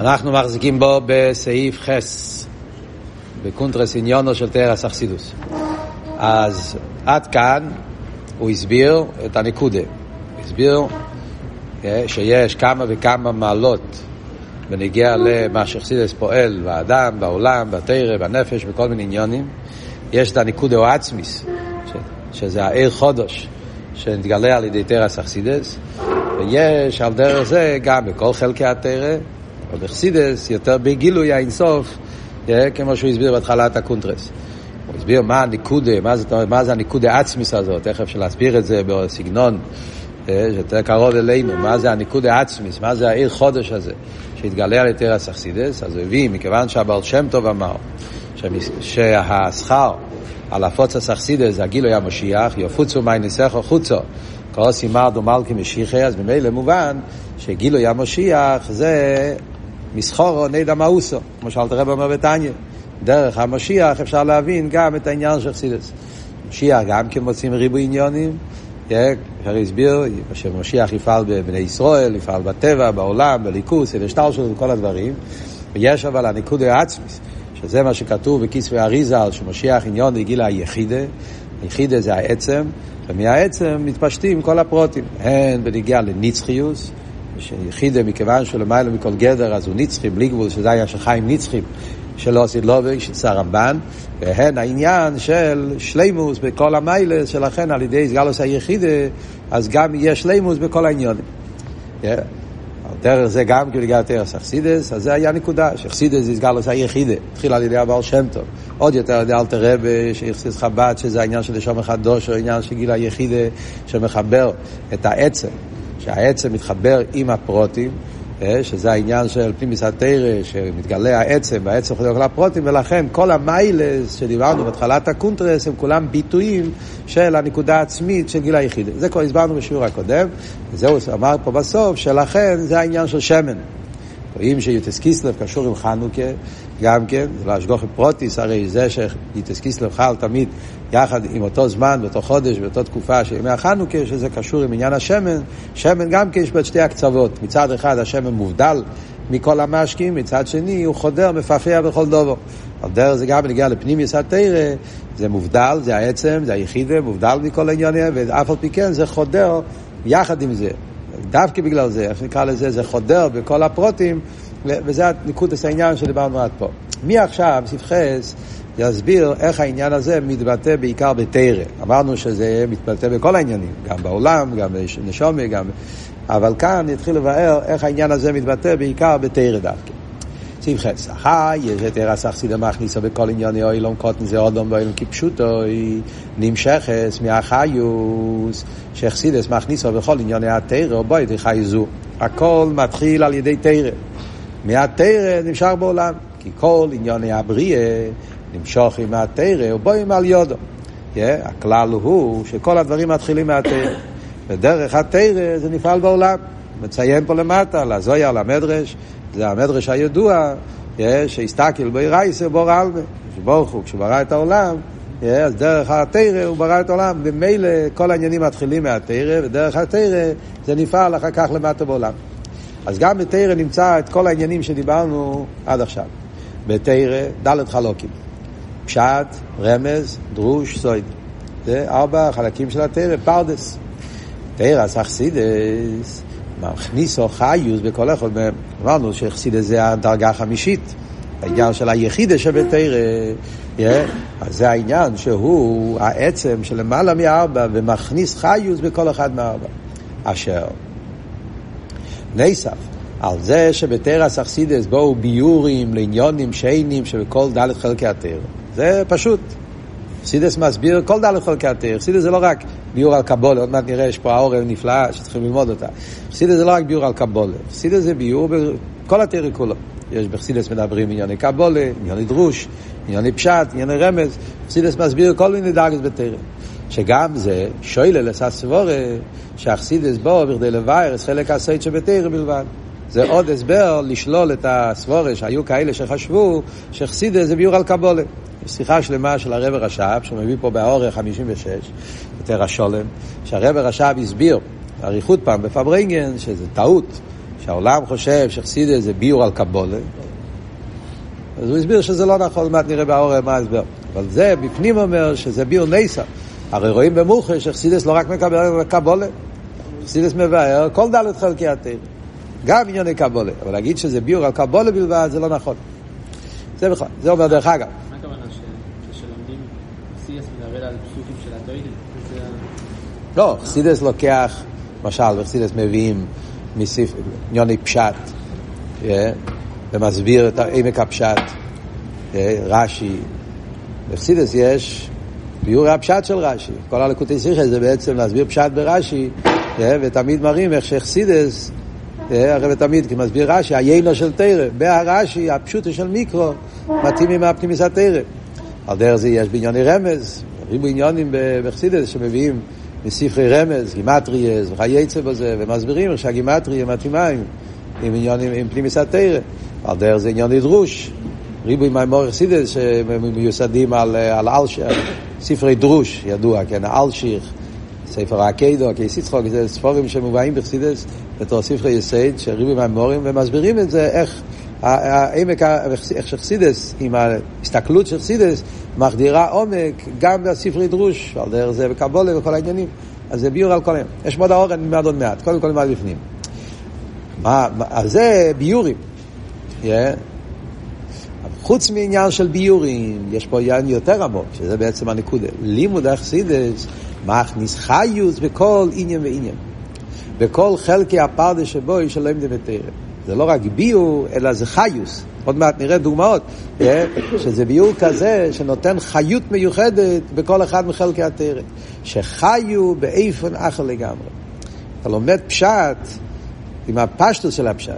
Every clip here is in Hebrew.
אנחנו מחזיקים בו בסעיף חס, בקונטרס עניונו של תרס אכסידוס. אז עד כאן הוא הסביר את הנקודה. הוא הסביר אה, שיש כמה וכמה מעלות בנגיע למה שאכסידס פועל באדם, בעולם, בתרא, בנפש, בכל מיני עניונים. יש את הנקודה או עצמיס, שזה העיר חודש שנתגלה על ידי תרס אכסידס, ויש על דרך זה גם בכל חלקי התורה, אבל בחסידות יותר בגילוי האינסוף, כמו שהוא הסביר בהתחלת הקונטרס. הוא הסביר מה הנקודה, מה זה, מה זה הנקודה עצמית הזאת, איך אפשר להסביר את זה בסגנון שיותר קרוב אלינו, מה זה הנקודה עצמית, מה זה האור חדש הזה, שהתגלה על ידי תורת החסידות, אז הוא הביא, מכיוון שהבעל שם טוב אמר, שהשכר על הפצת החסידות הגילוי המשיח, יפוצו מעיינותיך חוצה, כל סימר דומל כמשיחי, אז ממילא מובן שגילוי המשיח זה מסחורו נדע מאוסו, כמו שאלת הרב אומר בתניא. דרך המשיח אפשר להבין גם את העניין של חסידס. משיח גם כן מוצאים ריבוי עניונים, אפשר הסביר שמשיח יפעל בבני ישראל, יפעל בטבע, בעולם, בליכוס, אלשטר שלו וכל הדברים. ויש אבל הניקוד העצמיס, שזה מה שכתוב בכיסוי אריזל, שמשיח עניון הגיל היחידה, היחידה זה העצם, ומהעצם מתפשטים כל הפרוטים, הן בניגיע לנצחיוס, שיחידה מכיוון שלמעלה מכל גדר אז הוא נצחי, בלי גבול, שזה היה של חיים נצחים, שלא עשית לובי, של הרמב"ן, והן העניין של שלימוס בכל המיילס, שלכן על ידי סגלוס היחידה, אז גם יהיה שלימוס בכל העניונים. דרך זה גם כאילו הגעת תרס אכסידס, אז זה היה נקודה, שאכסידס זה סגלוס היחידה, התחיל על ידי הבעל שם טוב. עוד יותר על ידי אלתר רבה, שאכסידס חב"ד, שזה העניין של לשום החדוש, או העניין של גיל היחידה, שמחבר את העצם, שהעצם מתחבר עם הפרוטים, שזה העניין של פנימיס התרא, שמתגלה העצם, והעצם חוזר כל הפרוטים, ולכן כל המיילס שדיברנו בהתחלת הקונטרס הם כולם ביטויים של הנקודה העצמית של גיל היחיד. זה כבר הסברנו בשיעור הקודם, וזהו, אמר פה בסוף, שלכן זה העניין של שמן. רואים שיוטס קיסלב קשור עם חנוכה, גם כן, זה להשגוח פרוטיס, הרי זה שיוטס קיסלב חל תמיד יחד עם אותו זמן, באותו חודש, באותה תקופה של ימי החנוכה, שזה קשור עם עניין השמן. שמן גם כן יש בו את שתי הקצוות. מצד אחד השמן מובדל מכל המשקים, מצד שני הוא חודר, מפעפע בכל דובו. דרך זה גם בנגיע לפנימיוס התרא, זה מובדל, זה העצם, זה היחידה, מובדל מכל העניינים, ואף על פי כן זה חודר יחד עם זה. דווקא בגלל זה, איך נקרא לזה, זה חודר בכל הפרוטים, וזה נקודת העניין שדיברנו עד פה. מעכשיו, ספחס, יסביר איך העניין הזה מתבטא בעיקר בתרא. אמרנו שזה מתבטא בכל העניינים, גם בעולם, גם בנשומי, גם... אבל כאן נתחיל לבאר איך העניין הזה מתבטא בעיקר בתרא דווקא. חס, אחי, יש את ערס אכסידה מכניסה בכל ענייני אוילום קוטן זה אודום ואוילום כפשוטו, נמשכס מהחיוס, שאכסידס מכניסה בכל ענייני התרא, בואי תחי זו. הכל מתחיל על ידי תרא. מהתרא נמשך בעולם, כי כל ענייני הבריאה נמשוך עם התרא ובואי על יודו. הכלל הוא שכל הדברים מתחילים מהתרא. ודרך התרא זה נפעל בעולם. מציין פה למטה, לזויה, למדרש, זה המדרש הידוע, שהסתכל בו רייסר בור עלמה, שברוך הוא, כשהוא ברא את העולם, אז דרך התרא הוא ברא את העולם, ומילא כל העניינים מתחילים מהתרא, ודרך התרא זה נפעל אחר כך למטה בעולם. אז גם בתרא נמצא את כל העניינים שדיברנו עד עכשיו. בתרא ד' חלוקים. פשט, רמז, דרוש, סויד. זה ארבע חלקים של התרא, פרדס. תרא סכסידס, מכניסו חיוס בכל מהם. אמרנו שחסידס זה הדרגה החמישית. העניין של היחידה שבתרא, yeah, אז זה העניין שהוא העצם של למעלה מארבע ומכניס חיוס בכל אחד מארבע. אשר נסף על זה שבתרא אכסידס בואו ביורים לעניונים שיינים שבכל ד' חלקי התרא. זה פשוט. אכסידס מסביר כל ד' חלקי התרא. אכסידס זה לא רק ביור על קבולה, עוד מעט נראה, יש פה האורל נפלאה שצריכים ללמוד אותה. אכסידס זה לא רק ביור על קבולה. אכסידס זה ביור בכל התרא כולו. יש בחסידס מדברים ענייני קבולה, ענייני דרוש, ענייני פשט, ענייני רמז. חסידס מסביר כל מיני דרגות בתרא. שגם זה שוילה לססבורה, שהחסידס בו בכדי לבאר חלק הסייד שבתרא בלבד. זה עוד הסבר לשלול את הסבורה שהיו כאלה שחשבו שחסידס זה ביור על קבולה. שיחה שלמה של הרב רש"ב, שהוא מביא פה באורך 56, יותר השולם, שהרב רש"ב הסביר, אריכות פעם בפברנגן, שזה טעות. שהעולם חושב שחסידס זה ביור על קבולה, אז הוא הסביר שזה לא נכון, מעט נראה באור מה ההסבר. אבל זה בפנים אומר שזה ביור נסה. הרי רואים במוחש שחסידס לא רק מקבל קבולה, חסידס מבאר כל דלת חלקי התיר. גם ענייני קבולה. אבל להגיד שזה ביור על קבולה בלבד, זה לא נכון. זה בכלל, זה אומר דרך אגב. מה הכוונה כשלומדים חסידס מדבר על פסוקים של התוידים? לא, חסידס לוקח, למשל, חסידס מביאים מסיף, ענייני פשט, ומסביר את עמק הפשט, רש"י. בחסידס יש ביור הפשט של רש"י. כל הלקוטי שיחה זה בעצם להסביר פשט ברש"י, ותמיד מראים איך שחסידס, הרי תמיד, כי מסביר רש"י, היינו של תרא, בהרש"י, הפשוטו של מיקרו, מתאים עם הפנימיס התרא. על דרך זה יש בענייני רמז, ריבו עניונים בחסידס שמביאים מספרי רמז, גימטריאס וכייצא בזה, ומסבירים איך שהגימטריה מתאימה עם, עם עניונים, עם פנימיס התרא. על דרך זה עניוני דרוש, ריבוי מימור חסידס שמיוסדים על, על אלשר, ספרי דרוש, ידוע, כן, אלשיך, ספר הקיידו, קייסיצחוק, זה ספורים שמובאים בחסידס בתור ספרי יסד, שריבוי מימורים, ומסבירים את זה איך העמק, איך שחסידס, עם ההסתכלות של חסידס, מחדירה עומק גם בספרי דרוש, על דרך זה בקבולה וכל העניינים. אז זה ביור על כל היום. יש מאוד האור, אני נלמד עוד מעט, קודם כל נלמד בפנים. מה, אז זה ביורים. Yeah. חוץ מעניין של ביורים, יש פה עניין יותר עמוק, שזה בעצם הנקודה. לימוד אכסידס מכניס חיוס בכל עניין ועניין. בכל חלקי הפרדה שבו יש אלוהים דמתרם. זה לא רק ביור, אלא זה חיוס. עוד מעט נראה דוגמאות, שזה ביור כזה שנותן חיות מיוחדת בכל אחד מחלקי התרם. שחיו באיפן אחר לגמרי. אתה לומד פשט עם הפשטוס של הפשט.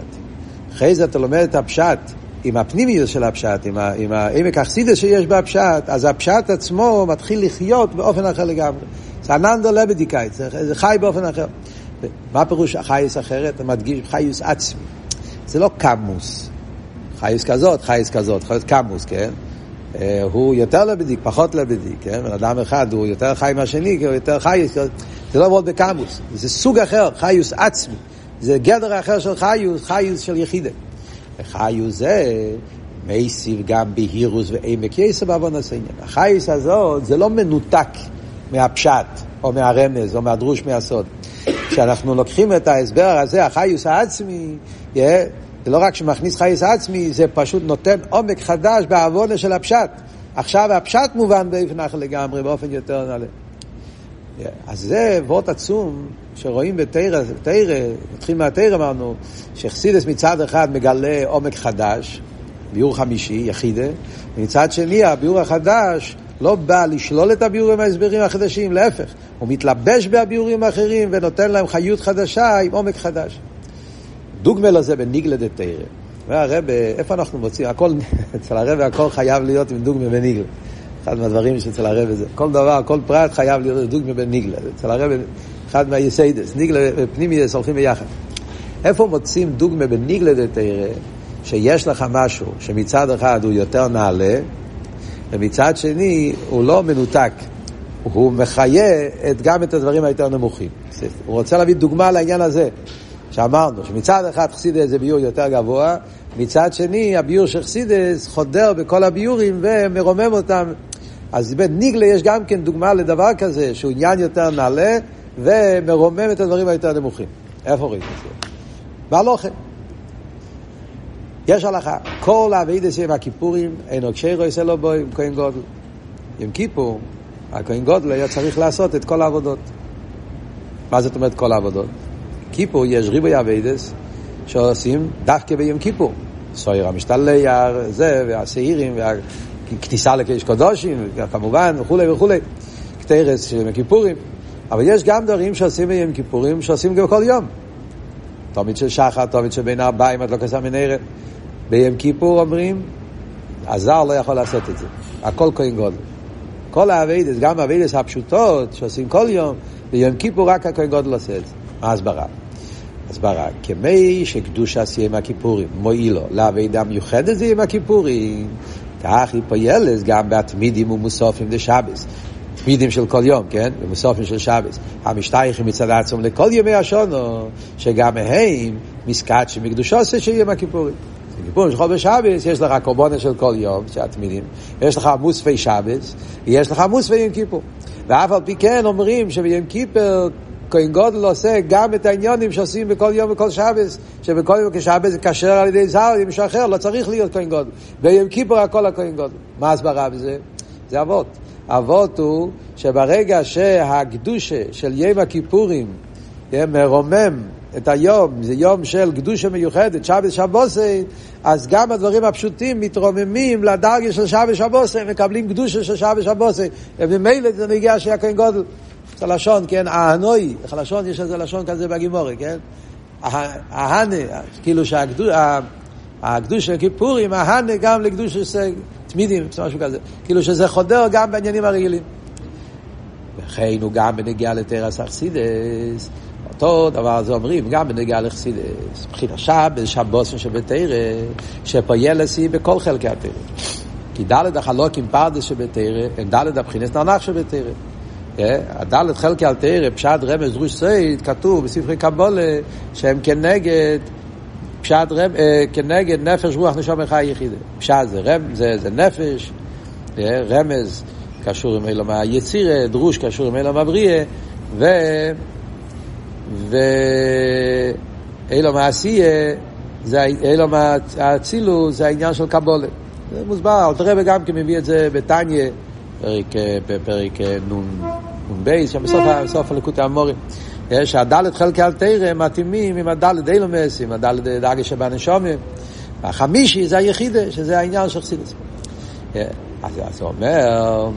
אחרי זה אתה לומד את הפשט עם הפנימיות של הפשט, עם, עם העמק האכסידס שיש בפשט, אז הפשט עצמו מתחיל לחיות באופן אחר לגמרי. זה אננדו לבדיקאית, זה, זה חי באופן אחר. מה פירוש חייס אחרת? אתה מדגיש חייס עצמי. זה לא קמוס. חייס כזאת, חייס כזאת, חייס קמוס, כן? הוא יותר לבדיק, פחות לבדיק, כן? בן אדם אחד הוא יותר חי מהשני, כי הוא יותר חייס, זה לא מאוד בקמוס, זה סוג אחר, חיוס עצמי. זה גדר אחר של חיוס, חיוס של יחידה. וחיוס זה מייסיב גם בהירוס ועמק יסר בעוון הסעניין. החייס הזאת זה לא מנותק מהפשט, או מהרמז, או מהדרוש מהסוד. כשאנחנו לוקחים את ההסבר הזה, החיוס העצמי, yeah, זה לא רק שמכניס חייס עצמי, זה פשוט נותן עומק חדש בעוונה של הפשט. עכשיו הפשט מובן באופן אחר לגמרי, באופן יותר נעלה. Yeah, אז זה וורט עצום שרואים בתרא, נתחיל מהתרא אמרנו, שחסידס מצד אחד מגלה עומק חדש, ביור חמישי, יחידה, ומצד שני הביור החדש לא בא לשלול את הביורים ההסברים החדשים, להפך, הוא מתלבש בהביורים האחרים ונותן להם חיות חדשה עם עומק חדש. דוגמא לזה בניגלה דתרא. והרבה, איפה אנחנו מוצאים? הכל, אצל הרבה הכל חייב להיות עם דוגמא בניגלה. אחד מהדברים שאצל הרבה זה. כל דבר, כל פרט חייב להיות דוגמא בניגלה. אצל הרבה, אחד מהיסיידס, ניגלה ופנימיוס הולכים ביחד. איפה מוצאים דוגמא בניגלה דתרא, שיש לך משהו שמצד אחד הוא יותר נעלה, ומצד שני הוא לא מנותק. הוא מחיה את, גם את הדברים היותר נמוכים. הוא רוצה להביא דוגמה לעניין הזה, שאמרנו, שמצד אחד חסידס זה ביור יותר גבוה, מצד שני הביור של חסידס חודר בכל הביורים ומרומם אותם. אז בניגלה יש גם כן דוגמה לדבר כזה, שהוא עניין יותר נעלה ומרומם את הדברים היותר נמוכים. איפה רואים את זה? בהלוכה. יש הלכה, כל האבידס עם הכיפורים, אין עוד שירו יעשה לו בו עם כהן גודל. עם כיפור, הכהן גודל היה צריך לעשות את כל העבודות. מה זאת אומרת כל העבודות? כיפור יש ריבוי אבידס שעושים דווקא ביום כיפור. סויר המשתלח, זה, והשעירים, והכניסה לקדש קודשים, כמובן, וכולי וכולי. קטרס של כיפורים. אבל יש גם דברים שעושים ביום כיפורים שעושים גם כל יום. תומית של שחר, תומית של בין ארבעים, את לא כסה מנהרת. ביום כיפור אומרים, הזר לא יכול לעשות את זה. הכל כהן גודל. כל האביידס, גם האביידס הפשוטות שעושים כל יום, ביום כיפור רק הכהן גודל עושה את זה. מה הסברה? הסברה, כמי שקדוש עשי עם הכיפורים מועילו לאביידה מיוחדת זה עם הכיפורים, כך היא פועלת גם בהתמידים ומוסופים דשבס. תמידים של כל יום, כן? ומוסופים של שבס. המשתייכים מצד עצמם לכל ימי השונו, שגם הם מסקדשי מקדושו עושה שיהיה מהכיפורים. כיפורים של חודש שבס, יש לך קורבונה של כל יום, שהתמידים, יש לך מוספי שבס, יש לך מוספי יום כיפור. ואף על פי כן אומרים שביום כיפר כהן גודל עושה גם את העניונים שעושים בכל יום וכל שבס, שבכל יום כשבס זה כשר על ידי זר, מישהו אחר, לא צריך להיות כהן גודל. ביום כיפור הכל הכהן גודל. מה הסברה בזה? זה אבות. אבות הוא שברגע שהקדושה של יום הכיפורים מרומם את היום, זה יום של קדושה מיוחדת, שבת שבוסי, אז גם הדברים הפשוטים מתרוממים לדרגה של שבת שבוסי, מקבלים קדושה של שבת שבוסי, וממילא זה נגיע שהכהן גודל. זה לשון, כן, ההנוי, איך לשון, יש איזה לשון כזה בגימורי, כן? ההנה, כאילו שהקדוש של כיפורים, ההנה גם לקדוש תמידים, משהו כזה. כאילו שזה חודר גם בעניינים הרגילים. וכן הוא גם בנגיעה לתרס אכסידס. אותו דבר זה אומרים, גם בנגיעה לחסידס. מבחינת שבת, שבוסן שבתרא, שפוילס היא בכל חלקי התרא. כי דלת החלוקים פרדס שבתרא, הם דלת הבחינס נרנח שבתרא. הדלת חלקי על תרא, פשט רמז רוש סייד, כתוב בספרי קבולה שהם כנגד פשט רמז, כנגד נפש רוח נשום אחד יחידה. פשט זה, רמז, זה, זה נפש, רמז קשור עם אלו מהיצירה, דרוש קשור עם אלו מהבריאה, ו... ואילו מעשייה, אילו מהאצילו זה העניין של קבולה. זה מוסבר, אל תראה גם כי מביא את זה בתניא, פרק, פרק נ"ב, שם בסוף, בסוף הלקוט האמורים. שהדלת חלקי על תרא מתאימים עם הדלת אילומס, עם הדלת דאגה שבנשומים. והחמישי זה היחידה, שזה העניין של חסידס. אז זה אומר,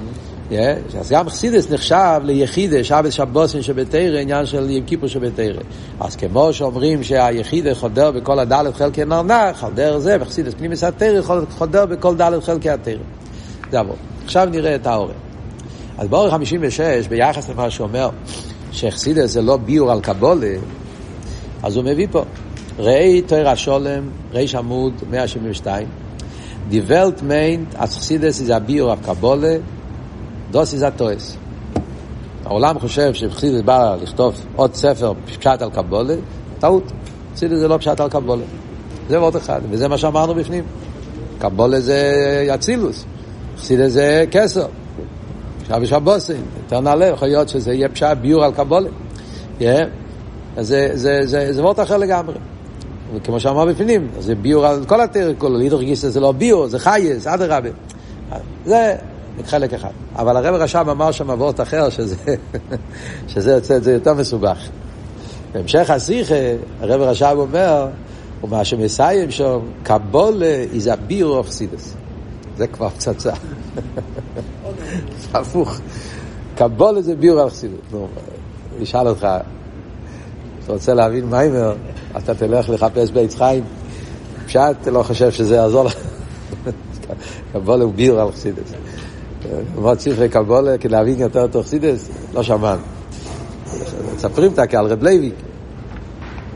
אז גם חסידס נחשב ליחידה, שבת שבוסן שבתרא, עניין של ים כיפור שבתרא. אז כמו שאומרים שהיחידה חודר בכל הדלת חלקי נרנח, חודר זה, וחסידס פנימיס התרא חודר בכל דלת חלקי התרא. זה עבור. עכשיו נראה את האורן. אז באורן 56, ביחס למה שאומר שחסידס זה לא ביור על קבולה, אז הוא מביא פה, ראי תויר השולם, ריש עמוד 172, Die Welt meint, als Chassidus ist ein Bior ist ein Toes. העולם חושב שחסידס בא לכתוב עוד ספר פשט על קבולה, טעות. חסידס זה לא פשט על קבולה. זה עוד אחד, וזה מה שאמרנו בפנים. קבולה זה אצילוס, חסידס זה כסר. עכשיו יש הבוסים, יותר נעלה, יכול להיות שזה יהיה פשט ביור על קבולה. זה מאוד אחר לגמרי. וכמו שאמר בפנים, זה ביור על כל התרא כולו, לידור גיסא זה לא ביור, זה חייס, אדרבה. זה חלק אחד. אבל הרב רשם אמר שם אבות אחר, שזה, שזה יוצא את זה יותר מסובך. בהמשך השיחה, הרב רשם אומר, ומה שמסיים שם, קבולה is a beer of סידס. זה כבר פצצה. זה הפוך. קבולה זה ביור על חסידות. נו, אשאל אותך, אתה רוצה להבין מיימר, אתה תלך לחפש בעץ חיים. פשט, לא חושב שזה יעזור לך. קבולה הוא ביור על חסידס. ללמוד ספרי קבלה, כדי להבין יותר טוב חסידות, לא שמענו. מספרים אותה כעל רב לייביק.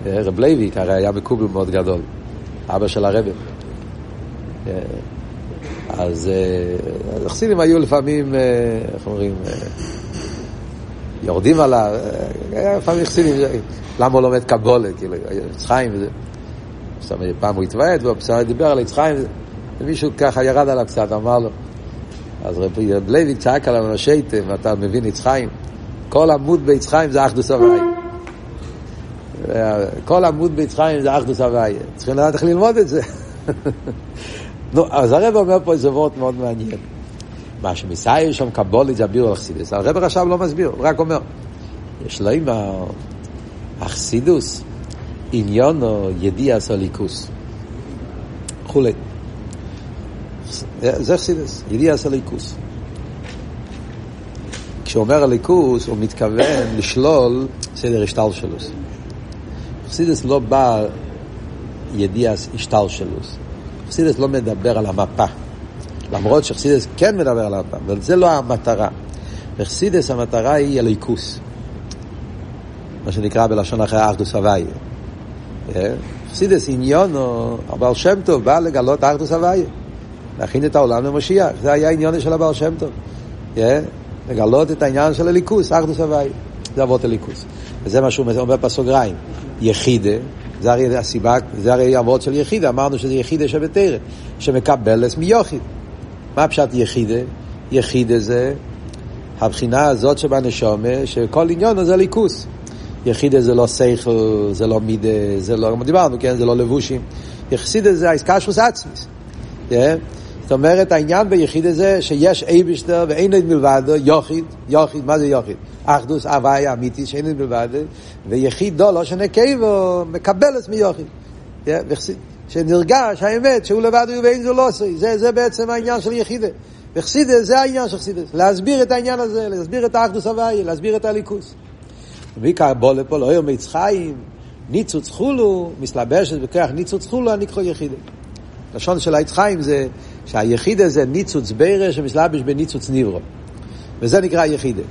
רב לייביק הרי היה מקובל מאוד גדול, אבא של הרבי. אז החסידים היו לפעמים, איך אומרים, יורדים עליו, לפעמים חסידים, למה הוא לומד קבלה, כאילו, עץ חיים וזה. פעם הוא התוועד, והוא דיבר על עץ חיים, ומישהו ככה ירד עליו קצת, אמר לו, אז רב לוי צעק עליו השייטם, אתה מבין יצחיים? כל עמוד ביצחיים זה אחדוס הוואי. כל עמוד ביצחיים זה אחדוס הוואי. צריכים לדעת איך ללמוד את זה. נו, אז הרב אומר פה איזה וורט מאוד מעניין. מה שמסייע שם קבולית זה הבירו אכסידוס. הרב עכשיו לא מסביר, הוא רק אומר. יש לו עם האכסידוס עניונו ידיע סוליקוס. כולי. זה חסידס, ידיע סוליקוס. כשהוא אומר הליכוס, הוא מתכוון לשלול סדר השתלשלוס. חסידס לא בא ידיע השתלשלוס. חסידס לא מדבר על המפה. למרות שחסידס כן מדבר על המפה, אבל זה לא המטרה. בחסידס המטרה היא הליכוס. מה שנקרא בלשון אחרי אחדוס הוויה. חסידס עניונו, הבעל שם טוב בא לגלות אחדוס הוויה. להכין את העולם למשיח. זה היה עניון של הבעל שם טוב. לגלות את העניין של הליכוס, אחדוס הוואי. זה אבות הליכוס. וזה מה שהוא אומר בסוגריים. יחידה, זה הרי הסיבה, זה הרי אבות של יחידה, אמרנו שזה יחידה שבתרא, שמקבלס מיוחיד. מה פשט יחידה? יחידה זה הבחינה הזאת שבנשומה, שכל עניון זה ליכוס. יחידה זה לא שכל, זה לא מידה, זה לא, דיברנו, כן? זה לא לבושים. יחסידה זה האיסקשוס עצמיס. Yeah. זאת אומרת, העניין ביחיד הזה שיש אייבשטר ואין עוד מלבדו, יוחיד, יוחיד, מה זה יוחיד? אחדוס, הוויה אמיתית שאין עוד מלבדו, ויחיד דו, לא שנקייבו, מקבלת מיוחיד. Yeah, שנרגש האמת שהוא לבד הוא ואין זו לא עושה. זה, זה בעצם העניין של יחידה. וחסידה זה העניין של חסידה. להסביר את העניין הזה, להסביר את האחדוס הוויה, להסביר את הליכוס. ובעיקר בוא לפה לא יום עץ חיים, ניצוץ חולו, מסלבשת בכך ניצוץ חולו, אני קורא יחידה. לשון של העץ חיים זה שהיחידה זה ניצוץ בירה שמסלבש בניצוץ ניברו. וזה נקרא יחידה.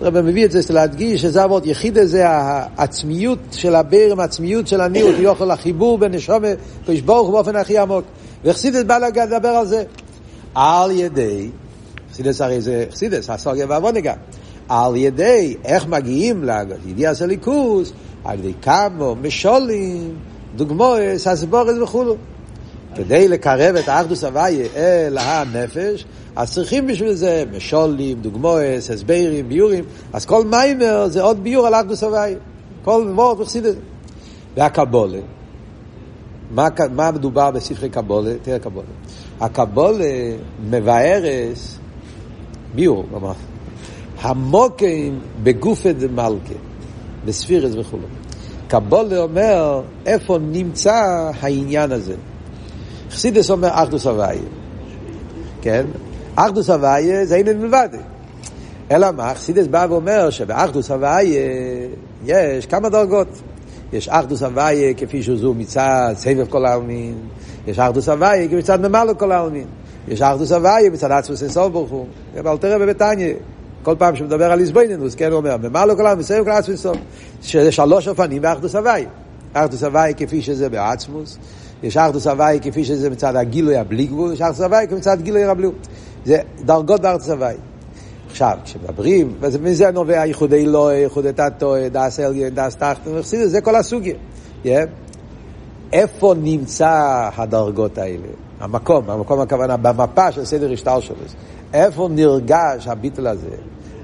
הרב מביא את זה להדגיש שזה אבות, יחידה זה העצמיות של הבירם, העצמיות של הניעות, יוכל החיבור בין נשומה, קדוש ברוך הוא באופן הכי עמוק. וחסידס בא לדבר על זה. על ידי, חסידס הרי זה חסידס, הסוגיה והבונגה, על ידי איך מגיעים לידיע של ליכוס, על ידי כמה משולים, דוגמאות, הסבורס וכולו. כדי לקרב את האחדוס הוויה אל הנפש, אז צריכים בשביל זה משולים, דוגמאות, הסברים, ביורים, אז כל מיימר זה עוד ביור על אחדוס הוויה. כל וורט וחסידס. והקבולה, מה, מה מדובר בספרי קבולה? תראה קבולה. הקבולה מבארס ביור, כלומר, המוקים בגופת דמלכה, בספירס וכו'. קבולה אומר איפה נמצא העניין הזה. חסידס אומר אחדוס הוויה, כן? אחדוס הוויה זה אין מלבד. אלא מה? חסידס בא ואומר שבאחדוס הוויה יש כמה דרגות. יש אחדוס הוויה כפי שזו מצד סבב כל העלמין, יש אחדוס הוויה כפי מצד ממלא כל העלמין, יש אחדוס הוויה מצד עצמוס אינסוף ברוך הוא, אבל תראה בביתניה, כל פעם שמדבר על איזבנינוס, כן הוא אומר, ממלא כל העלמין, סבב כל עצמוס אינסוף, שזה שלוש אופנים באחדוס הוויה. אחדוס הוויה כפי שזה בעצמוס, יש אחדוס הוויה כפי שזה מצד הגילוי הבלי גבול, יש אחדוס הוויה כפי מצד גילוי הבלי זה דרגות באחדוס הוויה. עכשיו, כשמדברים, ומזה נובע ייחודי לא, ייחודי תתו, דאס אלגן, דאס תחתן, זה כל הסוגיה. Yeah. איפה נמצא הדרגות האלה? המקום, המקום הכוונה, במפה של סדר השטר שלו. איפה נרגש הביטל הזה?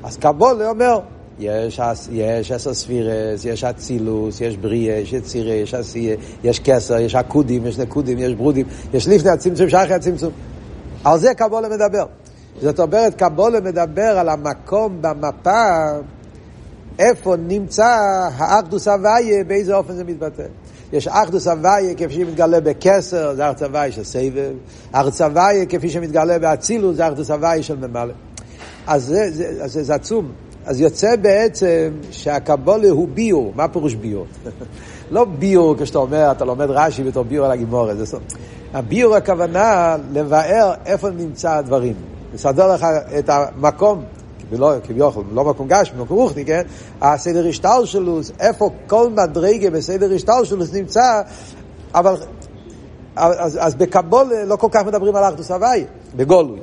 אז קבולה אומר, יש, יש עשר ספירס, יש אצילוס, יש בריאה, יש יצירה, יש עשייה, יש כסר, יש עקודים, יש נקודים, יש ברודים, יש לפני הצמצום, שאחרי הצמצום. על זה קבולה מדבר. זאת אומרת, קבולה מדבר על המקום במפה, איפה נמצא האחדוס הוויה, באיזה אופן זה מתבטא. יש אחדוס הוויה כפי שמתגלה בקסר, זה ארץ הוויה של סבב, ארץ הוויה כפי שמתגלה באצילוס, זה ארץ הוויה של ממלא. אז זה, זה, זה, זה עצום. אז יוצא בעצם שהקבולה הוא ביור. מה פירוש ביור? לא ביור כשאתה אומר, אתה לומד רש"י בתור ביור על הגימורת. הביור הכוונה לבאר איפה נמצא הדברים. לסדר לך את המקום, ולא, כביכול, לא מקום גשמי, מקום רוחני, כן? הסדר השטל שלו, איפה כל מדרגה בסדר השטל שלו נמצא, אבל אז, אז בקבול לא כל כך מדברים על אחדוס הוואי, בגולוי.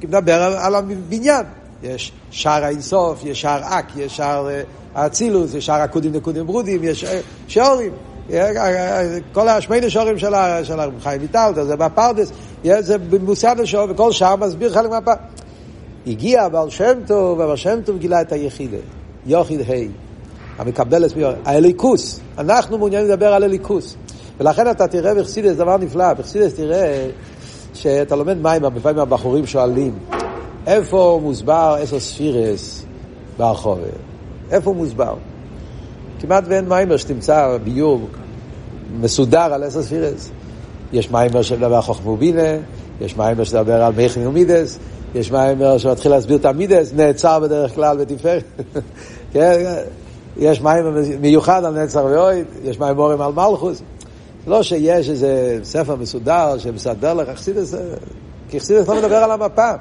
כי מדבר על, על הבניין. יש שער האינסוף, יש שער אק, יש שער האצילוס, יש שער הקודים נקודים ברודים, יש שעורים. כל השמייני שורים של חיים ויטל, זה בפרדס, זה במוסד השור, וכל שער מסביר חלק מהפעם. הגיע הבעל שם טוב, והבעל שם טוב גילה את היחידה, יוחיד ה', המקבל את מיור, האליקוס, אנחנו מעוניינים לדבר על אליקוס. ולכן אתה תראה בחסידס דבר נפלא, בחסידס תראה שאתה לומד מים, הרבה פעמים הבחורים שואלים, איפה מוסבר עשר ספירס ברחבה? איפה מוסבר? כמעט ואין מאמר שתמצא ביאור מסודר על עשר ספירות. יש מאמר שמדבר על חוכמה ובינה, יש מאמר שמדבר על מוחין ומידות, יש מאמר שמתחיל להסביר את המידות, נעצר בדרך כלל בתפארת. כן? יש מאמר מיוחד על נצח והוד, יש מאמרים על מלכות. לא שיש איזה ספר מסודר שמסדר לך חסידות, כי חסידס לא מדבר על המפה.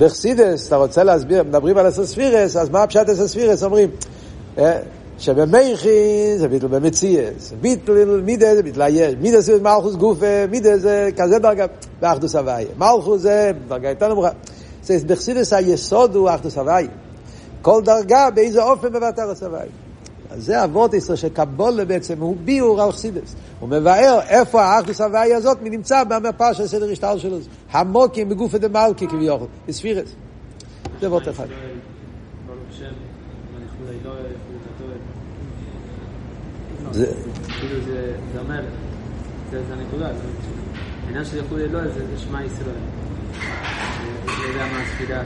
בחסידס, אתה רוצה להסביר, מדברים על עשר ספירס, אז מה פשט עשר ספירס? אומרים, שבמייכי זה ביטל במציאס, ביטל מידה זה ביטל היש, מידה זה מלכוס גופה, מידה זה כזה דרגה, באחדוס הוויה. מלכוס זה דרגה יותר נמוכה. זה בחסידס היסוד הוא אחדוס הוויה. כל דרגה באיזה אופן בבטר הוויה. אז זה אבות ישראל שקבולה בעצם הוא ביור על חסידס. הוא מבאר איפה האחדוס הוויה הזאת נמצא במפה של סדר השטר שלו. המוקים בגופי דמלכי כביכול, בספירס. זה אבות אחד. זה... כאילו זה אומר, זה הנקודה, העניין של ייחוד אלוהי זה שמע ישראל. אני יודע מה הספירה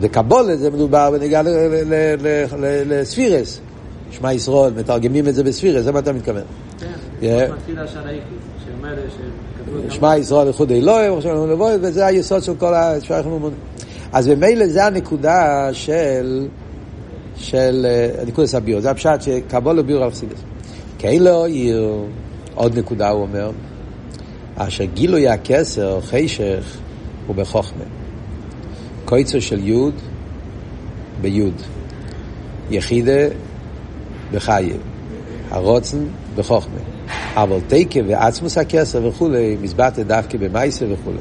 בקבולה זה מדובר בנגיעה לספירס. שמע ישראל, מתרגמים את זה בספירס, זה מה אתה מתכוון. כן, שמע ישראל איחוד אלוהים, וזה היסוד של כל השייך מומון. אז במילא זה הנקודה של, של נקודה סביר, זה הפשט שקבולה ביור על חסידס. כאילו עיר, עוד נקודה הוא אומר, אשר גילוי הכסר, חשך, הוא בחוכמה. קויצו של יוד ביוד. יחידה בחיה. הרוצן בחוכמה. אבל תקה ועצמוס הכסר וכולי, מזבטה דווקא במייסה וכולי.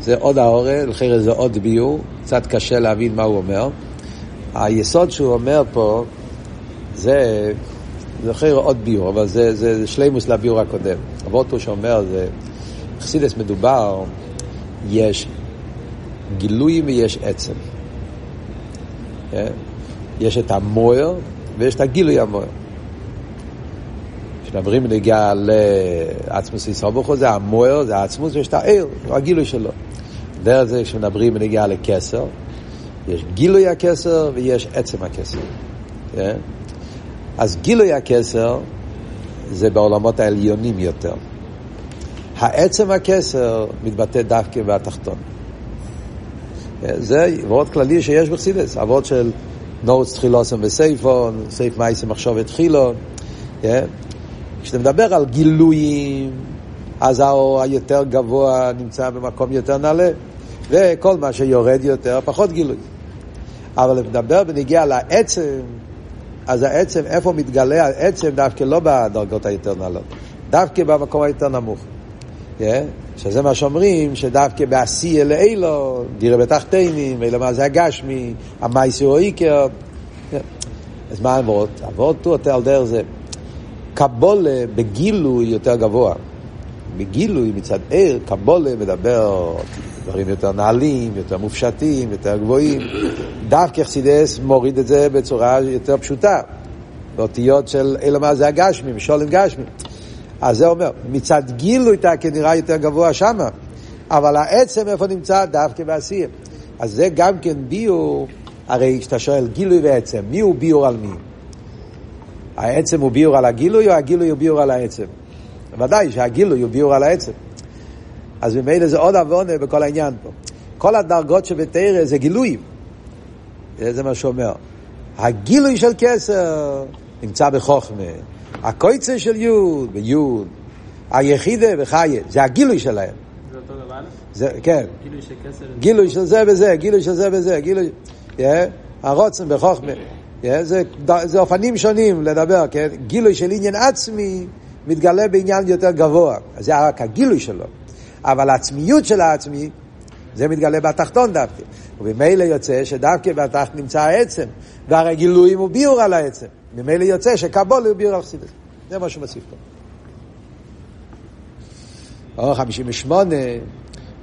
זה עוד האורה, לכן זה עוד ביור, קצת קשה להבין מה הוא אומר. היסוד שהוא אומר פה זה, זה לכן עוד ביור, אבל זה, זה, זה שלימוס לביור הקודם. אבותו שאומר זה, חסידס מדובר, יש גילוי ויש עצם. יש את המויר ויש את הגילוי המויר. כשמדברים בנגיעה לעצמוס יסובוכו זה המויר, זה העצמוס ויש את העיר, הגילוי שלו. דרך זה כשמדברים בנגיעה לכסר, יש גילוי הכסר ויש עצם הכסר. אז גילוי הכסר זה בעולמות העליונים יותר. העצם הכסר מתבטא דווקא בתחתון. זה עבוד כללי שיש בחסידס, עבוד של נורץ תחילוסם וסייפון, סייף מייסם מחשוב התחילון. כשאתה מדבר על גילויים, אז האור היותר גבוה נמצא במקום יותר נעלה, וכל מה שיורד יותר, פחות גילוי. אבל אם מדבר בנגיע לעצם, אז העצם, איפה מתגלה העצם דווקא לא בדרגות היותר נעלות, דווקא במקום היותר נמוך. Yeah, שזה מה שאומרים, שדווקא בעשייה לאילו, דירה בתחתינים, אלא מה זה הגשמי, המייסי או איקר. אז מה אבות? אבות הוא יותר על דרך זה. קבולה בגילוי יותר גבוה. בגילוי מצד ער, קבולה מדבר דברים יותר נעלים, יותר מופשטים, יותר גבוהים. דווקא חסידס מוריד את זה בצורה יותר פשוטה. באותיות של אלא מה זה הגשמי, משולם גשמי. אז זה אומר, מצד גילוי אתה כנראה יותר גבוה שמה, אבל העצם איפה נמצא? דווקא בעשייה. אז זה גם כן ביור, הרי כשאתה שואל גילוי ועצם, מי הוא ביור על מי? העצם הוא ביור על הגילוי או הגילוי הוא ביור על העצם? ודאי שהגילוי הוא ביור על העצם. אז ממילא זה עוד עוונה בכל העניין פה. כל הדרגות שבתרא זה גילויים. זה מה שאומר. הגילוי של כסר נמצא בחוכמה. הקויצה של יוד ביוד, היחידה וחיה, זה הגילוי שלהם. זה אותו דבר? זה, כן. גילוי של כסר. גילוי של זה וזה, גילוי של זה וזה, גילוי... Yeah, הרוצן בחוכמה. Yeah, זה, זה אופנים שונים לדבר, כן? גילוי של עניין עצמי מתגלה בעניין יותר גבוה. זה רק הגילוי שלו. אבל העצמיות של העצמי, זה מתגלה בתחתון דווקא. וממילא יוצא שדווקא בתחת נמצא העצם, והרי גילויים הוא ביור על העצם. ממילא יוצא שקבול הוא ביור על חסידס. זה מה שהוא מוסיף פה. אור 58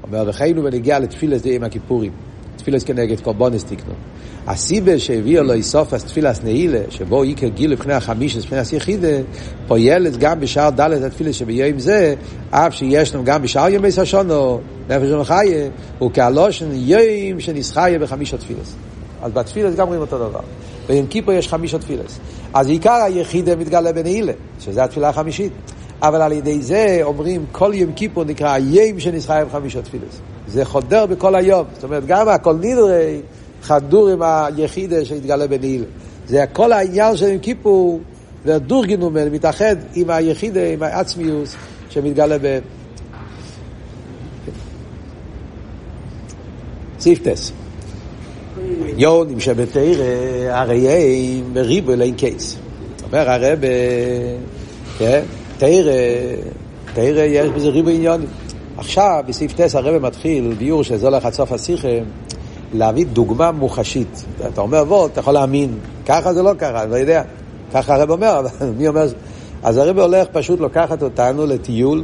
אומר וכינו ונגיע לתפילס די עם הכיפורים. תפילס כנגד קורבונס תקנו. הסיבה שהביאו לו איסופס תפילס נעילה, שבו איקר גיל לפני החמיש, לפני יחידה, פועלת גם בשאר ד' התפילס שביום זה, אף שיש לנו גם בשאר ימי סשונו, נפש ומחיה, וכהלושן יום שנסחיה בחמיש התפילס. אז בתפילס גם רואים אותו דבר. ביום כיפור יש חמיש התפילס. אז עיקר היחידה מתגלה בנעילה, שזה התפילה החמישית. אבל על ידי זה אומרים כל יום כיפור נקרא היום שנסחיה בחמיש התפילס. זה חודר בכל היום. זאת אומרת, גם הכל נדרי חדור עם היחידה שהתגלה בנעילה. זה כל העניין של יום כיפור, והדור גנומל מתאחד עם היחידה, עם העצמיוס שמתגלה ב... סעיף טס. יונים שבתרא הרי הם ריבו אלין קייס. אומר הרב, כן, תרא, תרא יש בזה ריבו עניונים. עכשיו בסעיף טס הרב מתחיל ביור שזה הולך עד סוף השיחה, להביא דוגמה מוחשית. אתה אומר וורט, אתה יכול להאמין, ככה זה לא ככה, אני לא יודע. ככה הרב אומר, אבל מי אומר... אז הרב הולך פשוט לקחת אותנו לטיול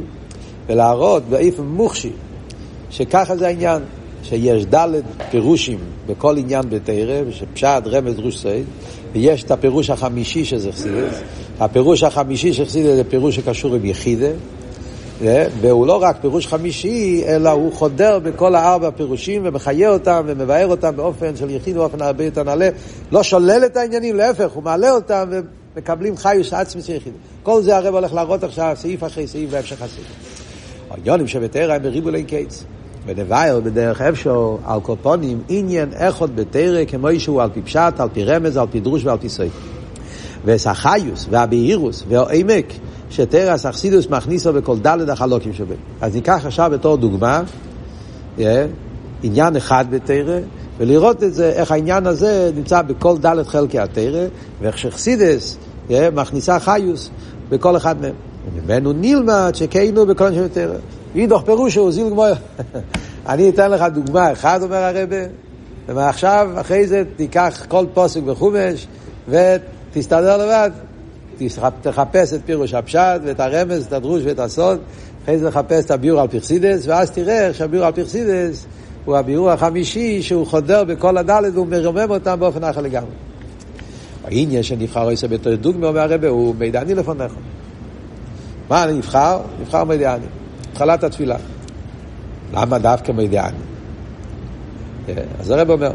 ולהראות באיפה מוחשי שככה זה העניין, שיש ד' פירושים בכל עניין בתרא, שפשט, רמז, דרוש סייד, ויש את הפירוש החמישי שזה חסידס. הפירוש החמישי של חסידס זה פירוש שקשור עם יחידה, והוא לא רק פירוש חמישי, אלא הוא חודר בכל הארבע פירושים ומחיה אותם ומבאר אותם באופן של יחיד, באופן הרבה יותר נעלה. לא שולל את העניינים, להפך, הוא מעלה אותם ומקבלים חיוס עצמי של יחיד. כל זה הרב הולך להראות עכשיו, סעיף אחרי סעיף והמשך הסעיף. העניונים שבתרא הם בריבו לי קץ. ונבהר בדרך אפשר על קופונים עניין אחד בתרא כמו שהוא על פי פשט, על פי רמז, על פי דרוש ועל פי סייף. וסחיוס והבהירוס והעמק שתרס אכסידוס מכניסו בכל דלת החלוקים שבו. אז ניקח עכשיו בתור דוגמה yeah, עניין אחד בתרא, ולראות את זה, איך העניין הזה נמצא בכל דלת חלקי התרא, ואיך שחסידס yeah, מכניסה חיוס בכל אחד מהם. וממנו נלמד שכאילו בכל אנשי תרא. אידוך פירושו, זיל גמור. אני אתן לך דוגמה אחת, אומר הרבה, ומעכשיו, אחרי זה תיקח כל פוסק בחומש, ותסתדר לבד. תחפש את פירוש הפשט ואת הרמז, את הדרוש ואת הסוד, אחרי זה תחפש את הביור על פרסידס, ואז תראה שהביור על פרסידס הוא הביור החמישי שהוא חודר בכל הדלת והוא מרומם אותם באופן אחר לגמרי. העניין שנבחר עושה בתור דוגמא, אומר הרבה, הוא מידעני לפניך. מה אני נבחר? נבחר מידעני. התחלת התפילה. למה דווקא מידעני? אז הרב אומר,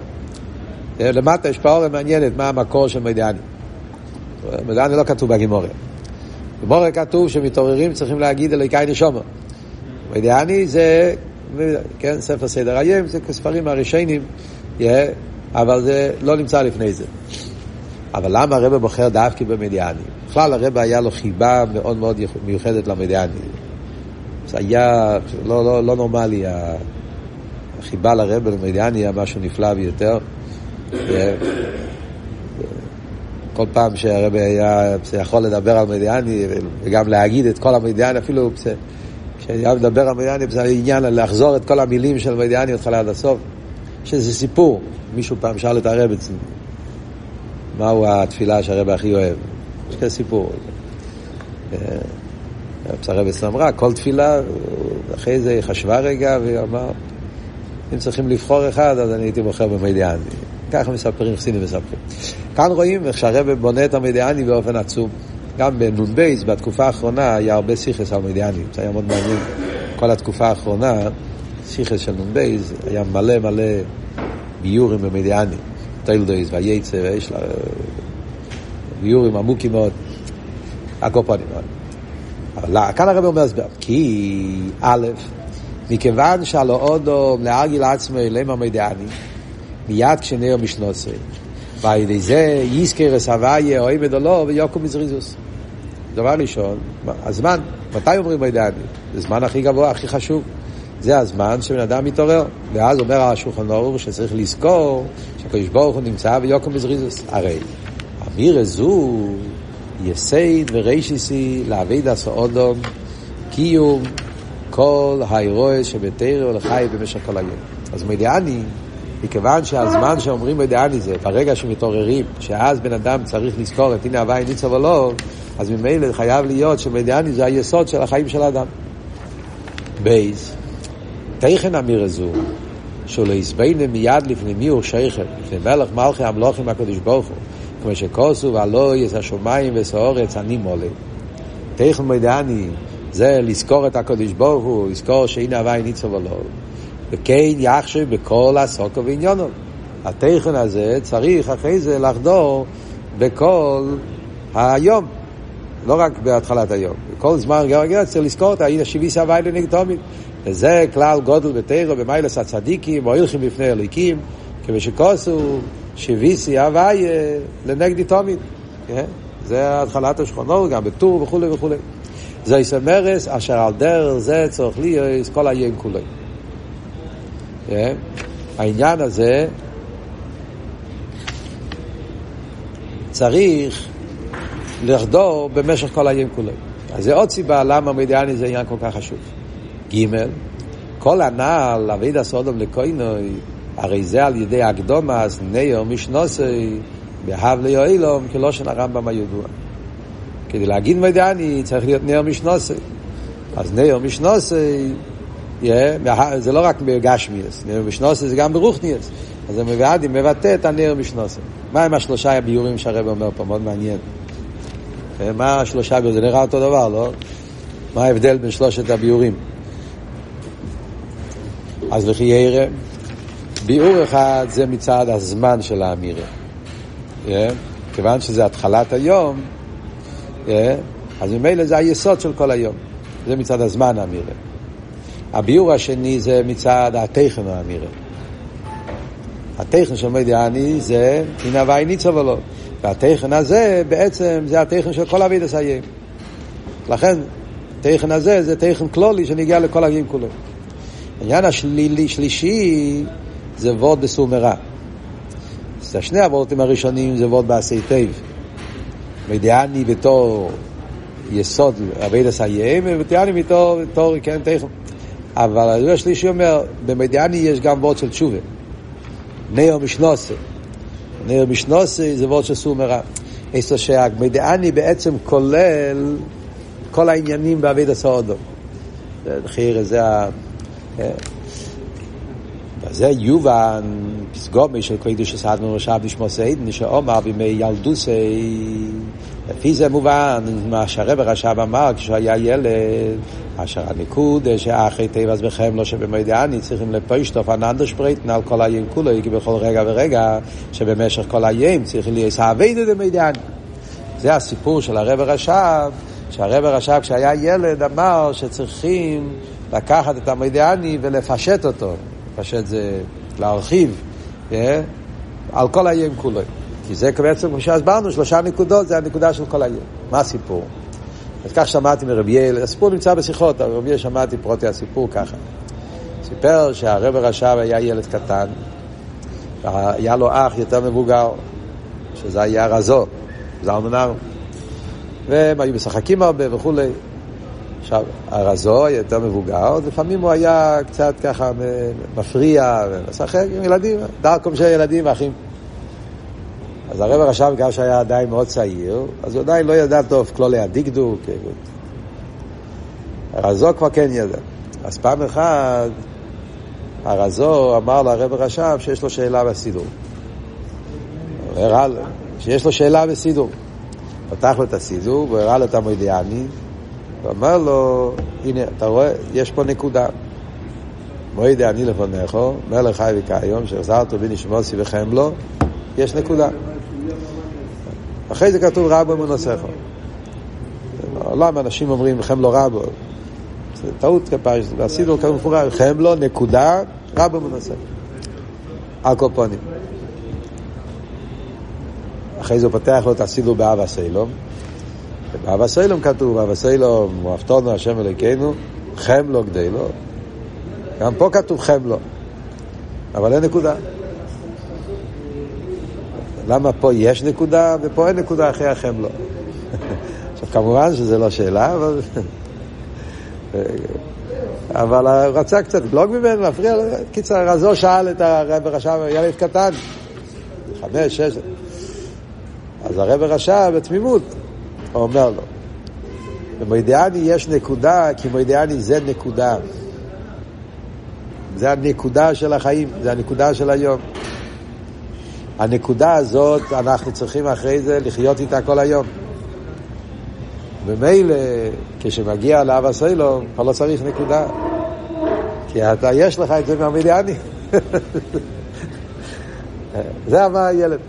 למטה יש פעורה מעניינת מה המקור של מידעני. מדעני לא כתוב בגימורי. בגימורי כתוב שמתעוררים צריכים להגיד אלוהיקי נשומו. מדעני זה, כן, ספר סדר היום, זה כספרים הראשונים, yeah, אבל זה לא נמצא לפני זה. אבל למה הרב בוחר דווקא במדיאני? בכלל הרב היה לו חיבה מאוד מאוד מיוחדת למדיאני. זה היה לא, לא, לא נורמלי, החיבה לרב למדיאני היה משהו נפלא ביותר. כל פעם שהרבי היה יכול לדבר על מדיאני וגם להגיד את כל המדיאני, אפילו כשהיה מדבר על מדיאני, זה עניין לחזור את כל המילים של מדיאני אותך עד הסוף. יש איזה סיפור, מישהו פעם שאל את הרבי מהו התפילה שהרבי הכי אוהב. יש כזה סיפור. הרבי אמרה, כל תפילה, אחרי זה היא חשבה רגע והיא אמרה, אם צריכים לבחור אחד, אז אני הייתי בוחר במדיאני. ככה מספרים, חסידים מספרים. כאן רואים איך שהרבא בונה את המדיאני באופן עצום. גם בנ"ב, בתקופה האחרונה, היה הרבה סיכס על מדיאני. זה היה מאוד מעניין. כל התקופה האחרונה, סיכס של נ"ב, היה מלא מלא ביורים במדיאני. טיילדויז והייצר, ויש לה ביורים עמוקים מאוד. הקופונים מאוד. אבל כאן הרב אומר הסבר. כי א', מכיוון שהלא אודום להרגיל עצמו אליהם המדיאני, מיד כשנר משנוסי. ועל ידי זה יזכר הוויה או עבד או לא ויוקום מזריזוס. דבר ראשון, הזמן, מתי אומרים בידעני? זה הזמן הכי גבוה, הכי חשוב. זה הזמן שבן אדם מתעורר. ואז אומר השולחן אור שצריך לזכור שהקדוש ברוך הוא נמצא ביוקום מזריזוס. הרי אמיר זו יסייד ורישיסי לעביד עשו אודום קיום כל האירוע שבתרא ולחי במשך כל היום. אז מידעני מכיוון שהזמן שאומרים בדעני זה, ברגע שמתעוררים, שאז בן אדם צריך לזכור את הנה הוואי ניצה ולא, אז ממילא חייב להיות שבדעני זה היסוד של החיים של האדם. בייס, תכן אמיר זו, שלא יסביינה מיד לפני מי הוא שייכת, לפני מלך מלכי המלוכים הקדוש ברוך הוא, כמו שכוסו ועלו יש השמיים וסעורץ אני מולה. תכן מדעני זה לזכור את הקדוש ברוך הוא, לזכור שהנה הוואי ניצה ולא. וכן יחשב בכל הסוקו ועניונו. התכן הזה צריך אחרי זה לחדור בכל היום, לא רק בהתחלת היום. בכל זמן גרגר צריך לזכור את העניין שביס הווי לנגתומית. וזה כלל גודל בתרא במיילס הצדיקים, או הלכים בפני הליקים, כבי שכוסו שביסי הווי לנגדי תומית. כן? זה התחלת השכונות, גם בטור וכולי וכולי. זה יסמרס אשר על דרך זה צריך להיות כל היום כולו. כן? העניין הזה צריך לחדור במשך כל היום כולו. אז זה עוד סיבה למה מידיאני זה עניין כל כך חשוב. ג' כל הנעל, אביד הסודום לקוינוי, הרי זה על ידי הקדומס נאו משנוסי בהב ליואילום כלושן הרמב"ם הידוע. כדי להגיד מדיאני צריך להיות נאו משנוסי. אז נאו משנוסי זה לא רק בגשמיאס, נאו משנוסי זה גם ברוכניאס. אז המבעדי מבטא את הנאו משנוסי. מה עם השלושה הביורים שהרב אומר פה? מאוד מעניין. מה השלושה ביורים? זה נראה אותו דבר, לא? מה ההבדל בין שלושת הביורים? אז וכי ירא, ביאור אחד זה מצד הזמן של האמירה. Yeah, כיוון שזה התחלת היום, yeah, אז ממילא זה היסוד של כל היום. זה מצד הזמן האמירה. הביאור השני זה מצד התוכן האמירה. התוכן של מודה אני זה הנה הוי' ניצב עליו. והתוכן הזה בעצם זה התוכן של כל עבודת היום. לכן, התוכן הזה זה תוכן כללי שנוגע לכל היום כולו. העניין השלילי, שלישי, זה ווארט בסור מרע. אז שני הווארטים הראשונים זה ווארט בעשה טוב. מדיאני בתור יסוד אביד הסיים, ומדיאני בתור, בתור כן, תכן. אבל הדבר השלישי אומר, במדיאני יש גם וורד של תשובה. נאו משנוסה. נאו משנוסה זה וורד של סומרה. איסו שהמדיאני בעצם כולל כל העניינים באביד הסעודו. זה, זה ה... זה יובן פסגומי של קוידוש אסדנו רשב נשמו סיידן שאומר בימי ילדוסי לפי זה מובן מה שהרב הרשב אמר כשהוא היה ילד אשר הניקוד שאחרי תיבס בכם לא שבמדיאני צריכים לפשטוף הננדו שפריטן על כל היום כולו כי בכל רגע ורגע שבמשך כל היום צריכים להסעבד את המדיאני זה הסיפור של הרב הרשב שהרב הרשב כשהיה ילד אמר שצריכים לקחת את המדיאני ולפשט אותו. לפשט זה להרחיב yeah, על כל היום כולו. כי זה בעצם, כמו שהסברנו, שלושה נקודות זה הנקודה של כל היום. מה הסיפור? אז כך שמעתי מרבי יעל, הסיפור נמצא בשיחות, אבל רבי יעל שמעתי פרוטי הסיפור ככה. סיפר שהרב הרשב היה ילד קטן, היה לו אח יותר מבוגר, שזה היה רזו, זלמנר, והם היו משחקים הרבה וכולי. עכשיו, הרזו היה יותר מבוגר, לפעמים הוא היה קצת ככה מפריע, ומשחק עם ילדים, דרכם של ילדים ואחים. אז הרב הרשם, גם שהיה עדיין מאוד צעיר, אז הוא עדיין לא ידע טוב כלולי הדקדוק. הרזו כבר כן ידע. אז פעם אחת הרזו אמר לרב הרשם שיש לו שאלה בסידור. הוא הראה לו שיש לו שאלה בסידור. פתח לו את הסידור והוא הראה לו את המודיעני. ואמר לו, הנה, אתה רואה, יש פה נקודה. מועד אני לפניך, מלך חי וקיים, שהחזרת בנשמוסי וחמלו, יש נקודה. אחרי זה כתוב רבו מנוסך. בעולם אנשים אומרים חמלו רבו. זה טעות כפיים, והסידור כתוב מפורש, חמלו, נקודה, רבו מנוסך. על כל פונים. אחרי זה הוא פותח לו את הסידור באבא סיילום. באבא סיילום כתוב, באבא סיילום, אהבתנו השם אלוקינו, חמלו גדי לו. גם פה כתוב חמלו, אבל אין נקודה. למה פה יש נקודה ופה אין נקודה אחרי החמלו? עכשיו כמובן שזה לא שאלה, אבל... אבל הוא רצה קצת לבלוג ממנו, להפריע לו. קיצר, רזו שאל את הרב רשב, ילד קטן, חמש, שש. אז הרב רשב בתמימות, הוא אומר לו, במוידיאני יש נקודה, כי מוידיאני זה נקודה. זה הנקודה של החיים, זה הנקודה של היום. הנקודה הזאת, אנחנו צריכים אחרי זה לחיות איתה כל היום. ומילא, כשמגיע לאבא סיילום, כבר לא צריך נקודה. כי אתה, יש לך את זה מהמדיאני. זה אמר הילד.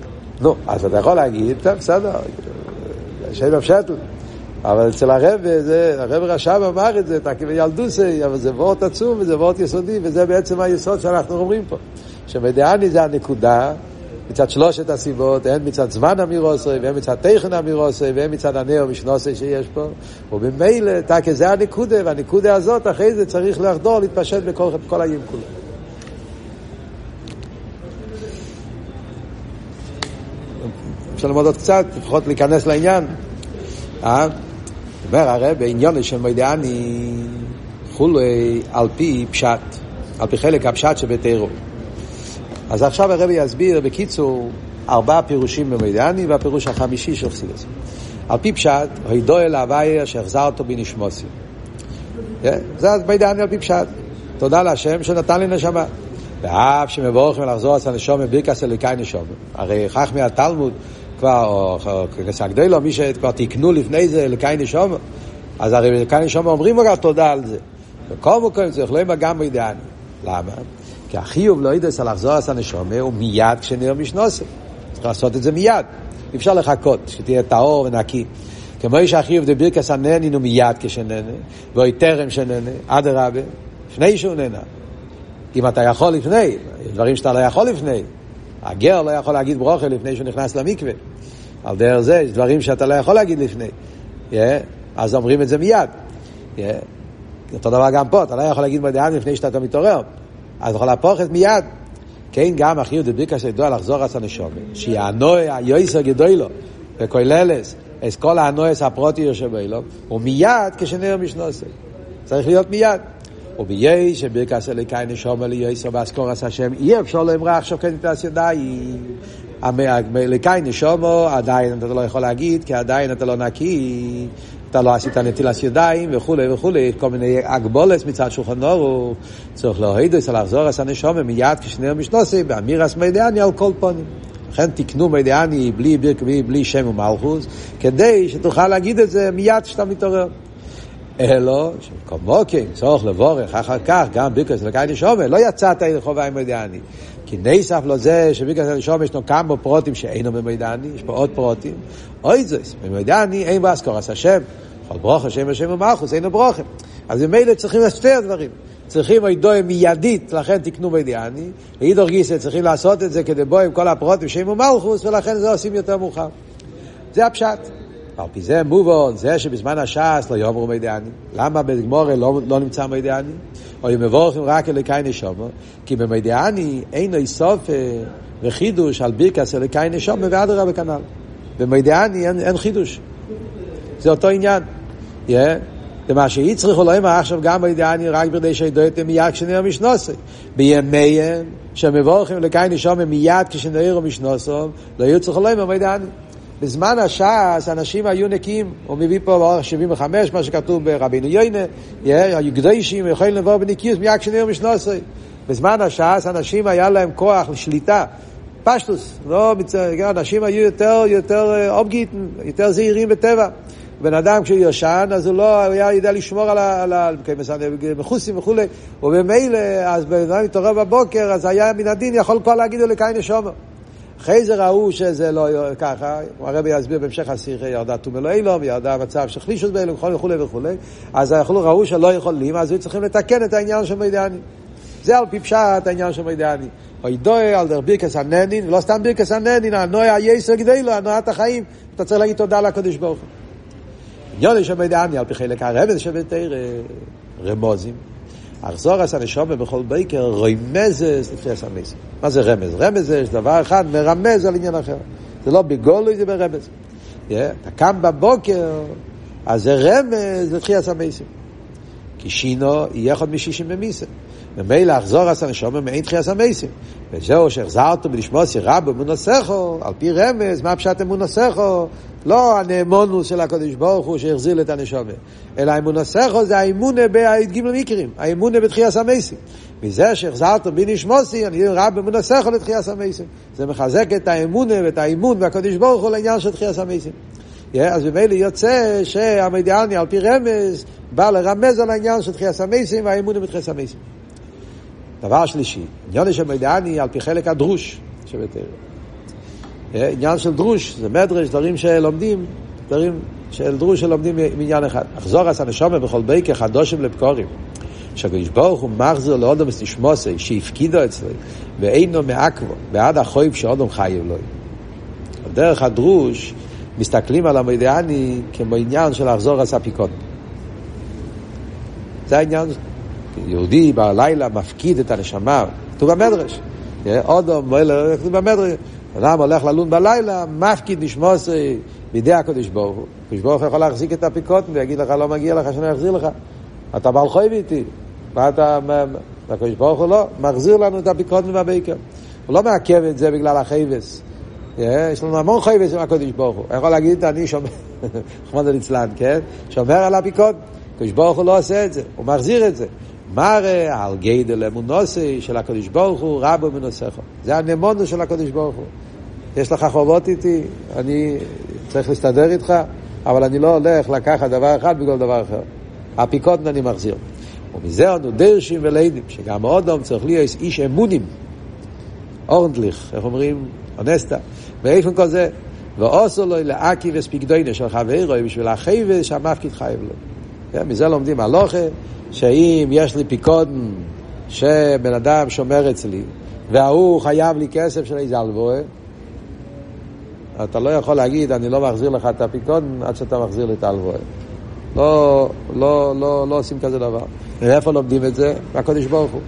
נו, אז אתה יכול להגיד, בסדר, שאין הפשטל. אבל אצל הרב, הרב רשב אמר את זה, תקים ילדוסי, אבל זה וורט עצום וזה וורט יסודי, וזה בעצם היסוד שאנחנו אומרים פה. שמדיאני זה הנקודה, מצד שלושת הסיבות, הן מצד זמן אמירוסי, והן מצד תכן אמירוסי, והן מצד הנאו משנוסי שיש פה, ובמילא, תקי זה הנקודה, והנקודה הזאת, אחרי זה צריך לחדור, להתפשט בכל, בכל הים אפשר ללמוד עוד קצת, לפחות להיכנס לעניין. אה? אומר הרי בעניון של מוידעני חולי על פי פשט, על פי חלק הפשט שבתירו. אז עכשיו הרבי יסביר בקיצור ארבעה פירושים במדיאני והפירוש החמישי של חסידס. על פי פשט, הידו אל הוויה שהחזר אותו בנשמוסי. זה מדיאני על פי פשט. תודה להשם שנתן לי נשמה. ואף שמבורכים לחזור את הנשום בברכס אליקאי נשום. הרי כך מהתלמוד כבר, או כנסה גדולו, מי שכבר תיקנו לפני זה אליקאי נשום, אז הרי אליקאי נשום אומרים כבר תודה על זה. וכל מקום צריך לא גם בידיעני. למה? כי החיוב לא ידעס על לחזור את הנשום הוא מיד כשנראה משנוסף. צריך לעשות את זה מיד. אי אפשר לחכות, שתהיה טהור ונקי. כמו שהחיוב דבירקס הנהנין הוא מיד כשנהנה, ואוי טרם שנהנה, אדרבה, לפני שהוא נהנה. אם אתה יכול לפני, דברים שאתה לא יכול לפני. הגר לא יכול להגיד ברוכה לפני שהוא נכנס למקווה. על דרך זה, יש דברים שאתה לא יכול להגיד לפני. Yeah, אז אומרים את זה מיד. Yeah. אותו דבר גם פה, אתה לא יכול להגיד מודיען לפני שאתה מתעורר. אז אתה יכול להפוך את מיד. כן, גם אחי דביקה שידוע לחזור עשה נשומת. שיענוי היועסר גדוי לו, וכויללס, את כל הנועס הפרוטי יושב לו, ומיד כשנראה משנוסי. צריך להיות מיד. וביי שברכס אליקאי נשום אלי יסר באסקורס השם אי אפשר לאמרה עכשיו כן תעש ידיים. אליקאי נשומו עדיין אתה לא יכול להגיד כי עדיין אתה לא נקי אתה לא עשית נטילת ידיים וכולי וכולי כל מיני הגבולס מצד שולחן אורו. צריך להוריד את לחזור את הנשומה מיד כשנר משנוסי באמירס מידיאני על כל פונים. לכן תקנו מידיאני בלי, בלי, בלי שם ומלכוס כדי שתוכל להגיד את זה מיד כשאתה מתעורר אלו, שכמוקים, צורך לבורך, אחר כך, גם ביקרס לקאי נשומה, לא יצאת ידי חובה עם מידעני. כי נסף לו זה שביקרס נשומה ישנו כמה פרוטים שאינו במידעני, יש פה עוד פרוטים. אוי זויס, במידעני אין באסקור, אז השם, כל ברוך השם השם ומלכוס, אינו ברוכם. אז ממילא צריכים שתי הדברים. צריכים אידוי מיידית, לכן תקנו מידעני. ואידור גיסא צריכים לעשות את זה כדי בוא עם כל הפרוטים שם ומלכוס, ולכן זה עושים יותר מאוחר. זה הפשט. על פי זה מובן, זה שבזמן הש"ס לא יאמרו מי דעני. למה בגמורה לא, לא נמצא מי דעני? או אם מבורכים רק אליקי נשומו, כי במי דעני אין איסוף וחידוש על בירקס אליקי נשומו ואדרבה כנ"ל. במי דעני אין, אין חידוש. זה אותו עניין. Yeah. ומה שהצריכו לא אמר עכשיו גם בידיעני רק בכדי שידעתם מיד כשנראה משנוסי. בימיהם שמבורכים לקי נשומו מיד כשנראה משנוסו, לא יהיו צריכו לא אמר בידיעני. בזמן הש"ס אנשים היו נקיים, הוא מביא פה באורך 75, מה שכתוב ברבינו יוינה, היו קדושים, יכולים לבוא בניקיוס מיד כשנראה משנוסי. בזמן הש"ס אנשים היה להם כוח לשליטה, פשטוס, לא, אנשים היו יותר, יותר אובגיטן, יותר זהירים בטבע. בן אדם כשהוא ישן, אז הוא לא היה יודע לשמור על המחוסים וכולי, וממילא, אז בן אדם מתעורר בבוקר, אז היה מן הדין יכול כבר להגיד לו לקין נשומו. אחרי זה ראו שזה לא ככה, הרבי יסביר בהמשך השיחה, ירדה תומלו אילום, ירדה מצב של חלישוס באילום וכולי וכולי, אז אנחנו ראו שלא יכולים, אז היו צריכים לתקן את העניין של מידעני. זה על פי פשט העניין של מידעני. אוי דוי על דר בירקס הננין, ולא סתם בירקס הננין, הנוי היסר גדי לו, הנועת החיים, אתה צריך להגיד תודה לקדוש ברוך הוא. עניין של מידעני, על פי חלק הרבן שבתר רמוזים. אכזור עשה נשומה בכל בייקר רמזס לפי הסמסים. מה זה רמז? רמז זה דבר אחד מרמז על עניין אחר. זה לא בגולוי, זה ברמז. אתה קם בבוקר, אז זה רמז לפי הסמסים. כי שינו יהיה עוד משישים במיסם. ממילא אחזור עשה נשומה מעין תחייה סמסים. וזהו שהחזרתו בלשמוע סירה באמונוסכו, על פי רמז, מה פשט אמונוסכו? לא הנאמונוס של הקדוש ברוך הוא שהחזיר את הנשומה, אלא אמונוסכו זה האמונה בהתגימל מקרים, האמונה בתחייה סמסים. מזה שהחזרת בי נשמוסי, אני רב באמונוסכו לתחייה סמסים. זה מחזק את האמונה ואת האמון והקדוש ברוך הוא לעניין של תחייה סמסים. אז ממילא יוצא שהמדיאני על פי רמז בא לרמז על העניין של תחייה סמסים והאמונה בתחייה סמסים. דבר שלישי, עניין של מידעני על פי חלק הדרוש שבתרא. עניין של דרוש, זה מדרש, דברים שלומדים, דברים של דרוש שלומדים מעניין אחד. אחזור עשה נשומה בכל בייקר חדושים לבקורים. שהקדוש ברוך הוא מחזיר לאודום תשמוסי שהפקידו אצלו ואינו מעכבו בעד החויב שאודום חייב לו. דרך הדרוש מסתכלים על המדיאני כמו עניין של לחזור עשה פיקון. זה העניין יהודי בלילה מפקיד את הנשמה, כתוב במדרש. אודום, כתוב במדרש. אדם הולך ללון בלילה, מפקיד נשמוסי בידי הקדוש ברוך הוא. הקדוש ברוך הוא יכול להחזיק את הפיקות ויגיד לך, לא מגיע לך שאני אחזיר לך. אתה בעל חוי איתי. מה אתה... הקדוש ברוך הוא לא, מחזיר לנו את הפיקות מהבייקר. הוא לא מעכב את זה בגלל החייבס. יש לנו המון חייבס עם הקודש ברוך הוא. יכול להגיד, אני שומר, חמוד ליצלן, כן? שומר על הפיקוד. הקדוש ברוך הוא לא עושה את זה, הוא מחזיר את זה. מראה על גדל אמונוסי של הקדוש ברוך הוא, רבו מנוסך. זה הנמונו של הקדוש ברוך הוא. יש לך חובות איתי, אני צריך להסתדר איתך, אבל אני לא הולך לקחת דבר אחד בגלל דבר אחר. הפיקודן אני מחזיר. ומזה אנו דרשים ולידים, שגם אודום צריך להיות איש אמונים, אורנדליך, איך אומרים? אונסטה. ואיפה כל זה? ועושו לו לאקי וספיקדוינה של חברו בשביל החייבס שהמפקיד חייב לו. כן, מזה לומדים הלוכה, שאם יש לי פיקודן שבן אדם שומר אצלי, וההוא חייב לי כסף של איזה הלוואה, אתה לא יכול להגיד, אני לא מחזיר לך את הפיקודן עד שאתה מחזיר לי את ההלוואה. לא, לא, לא, לא עושים כזה דבר. ואיפה לומדים את זה? מהקודש ברוך הוא.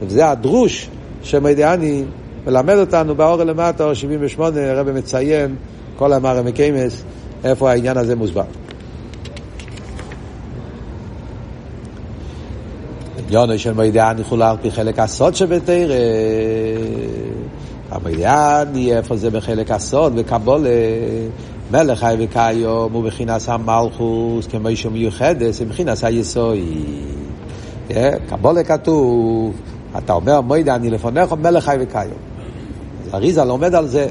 וזה הדרוש שמדיאני מלמד אותנו באור למטה, אור 78, הרב מציין, כל המרא מקיימס, איפה העניין הזה מוסבר. עניונו של מידיאני חולה על חלק הסוד שבתרא. המדיאני, איפה זה בחלק הסוד? וקבולה, מלך חי וקיום הוא בחינס המלכוס, כמו אישו מיוחדת, זה בחינס היסוי. קבולה כתוב, אתה אומר מוידעני לפניך מלך חי וקיום. אריזה לומד על זה.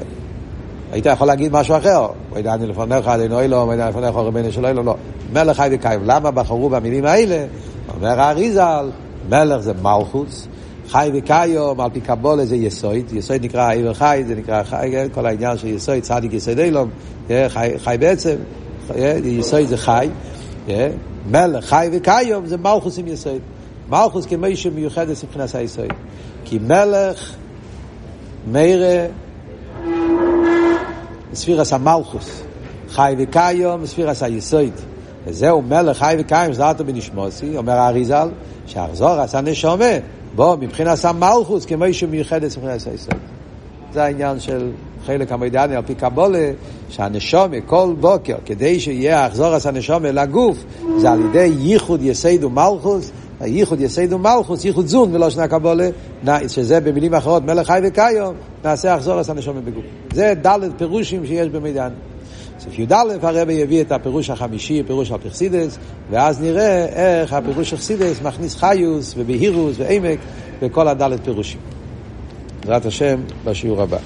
היית יכול להגיד משהו אחר, מוידעני לפניך עלינו אילו, מוידעני לפניך רבנו שלו אילו, לא. מלך חי וקיום. למה בחרו במילים האלה? אומר האריזל, מלך זה מלכוס, חי וקיום, על פי קבולה זה יסויד, יסויד נקרא עבר חי, זה נקרא חי, כן? כל העניין של יסויד, צדיק יסויד אילום, כן? חי, חי בעצם, כן? יסויד זה חי, מלך חי וקיום זה מלכוס עם יסויד. מלכוס כמישהו מיוחד מבחינת היסויד. כי מלך, מרא, ספירס המלכוס, חי וקיום, ספירס היסויד. וזהו מלך חי וקיים, זאתו בנשמוסי, אומר האריזל, שהחזור עשה נשומה, בוא, מבחינת המלכוס, כמו איש מיוחדת מבחינת היסוד. זה העניין של חלק המודה אני על פי קבלה, שהנשמה כל בוקר, כדי שיהיה החזרת הנשמה לגוף, זה על ידי ייחוד יסוד ומלכות, ייחוד יסוד ומלכות, ייחוד זו"ן ולשון הקבלה, שזה במילים אחרות מלך חי וקיים, נעשה החזרת הנשמה בגוף. זה ד' פירושים שיש במודה אני. סעיף י"א הרב יביא את הפירוש החמישי, פירוש על פי חסידות, ואז נראה איך הפירוש של פי חסידות מכניס חיות ובהירות ועומק וכל הדלת פירושים. בעזרת השם, בשיעור הבא.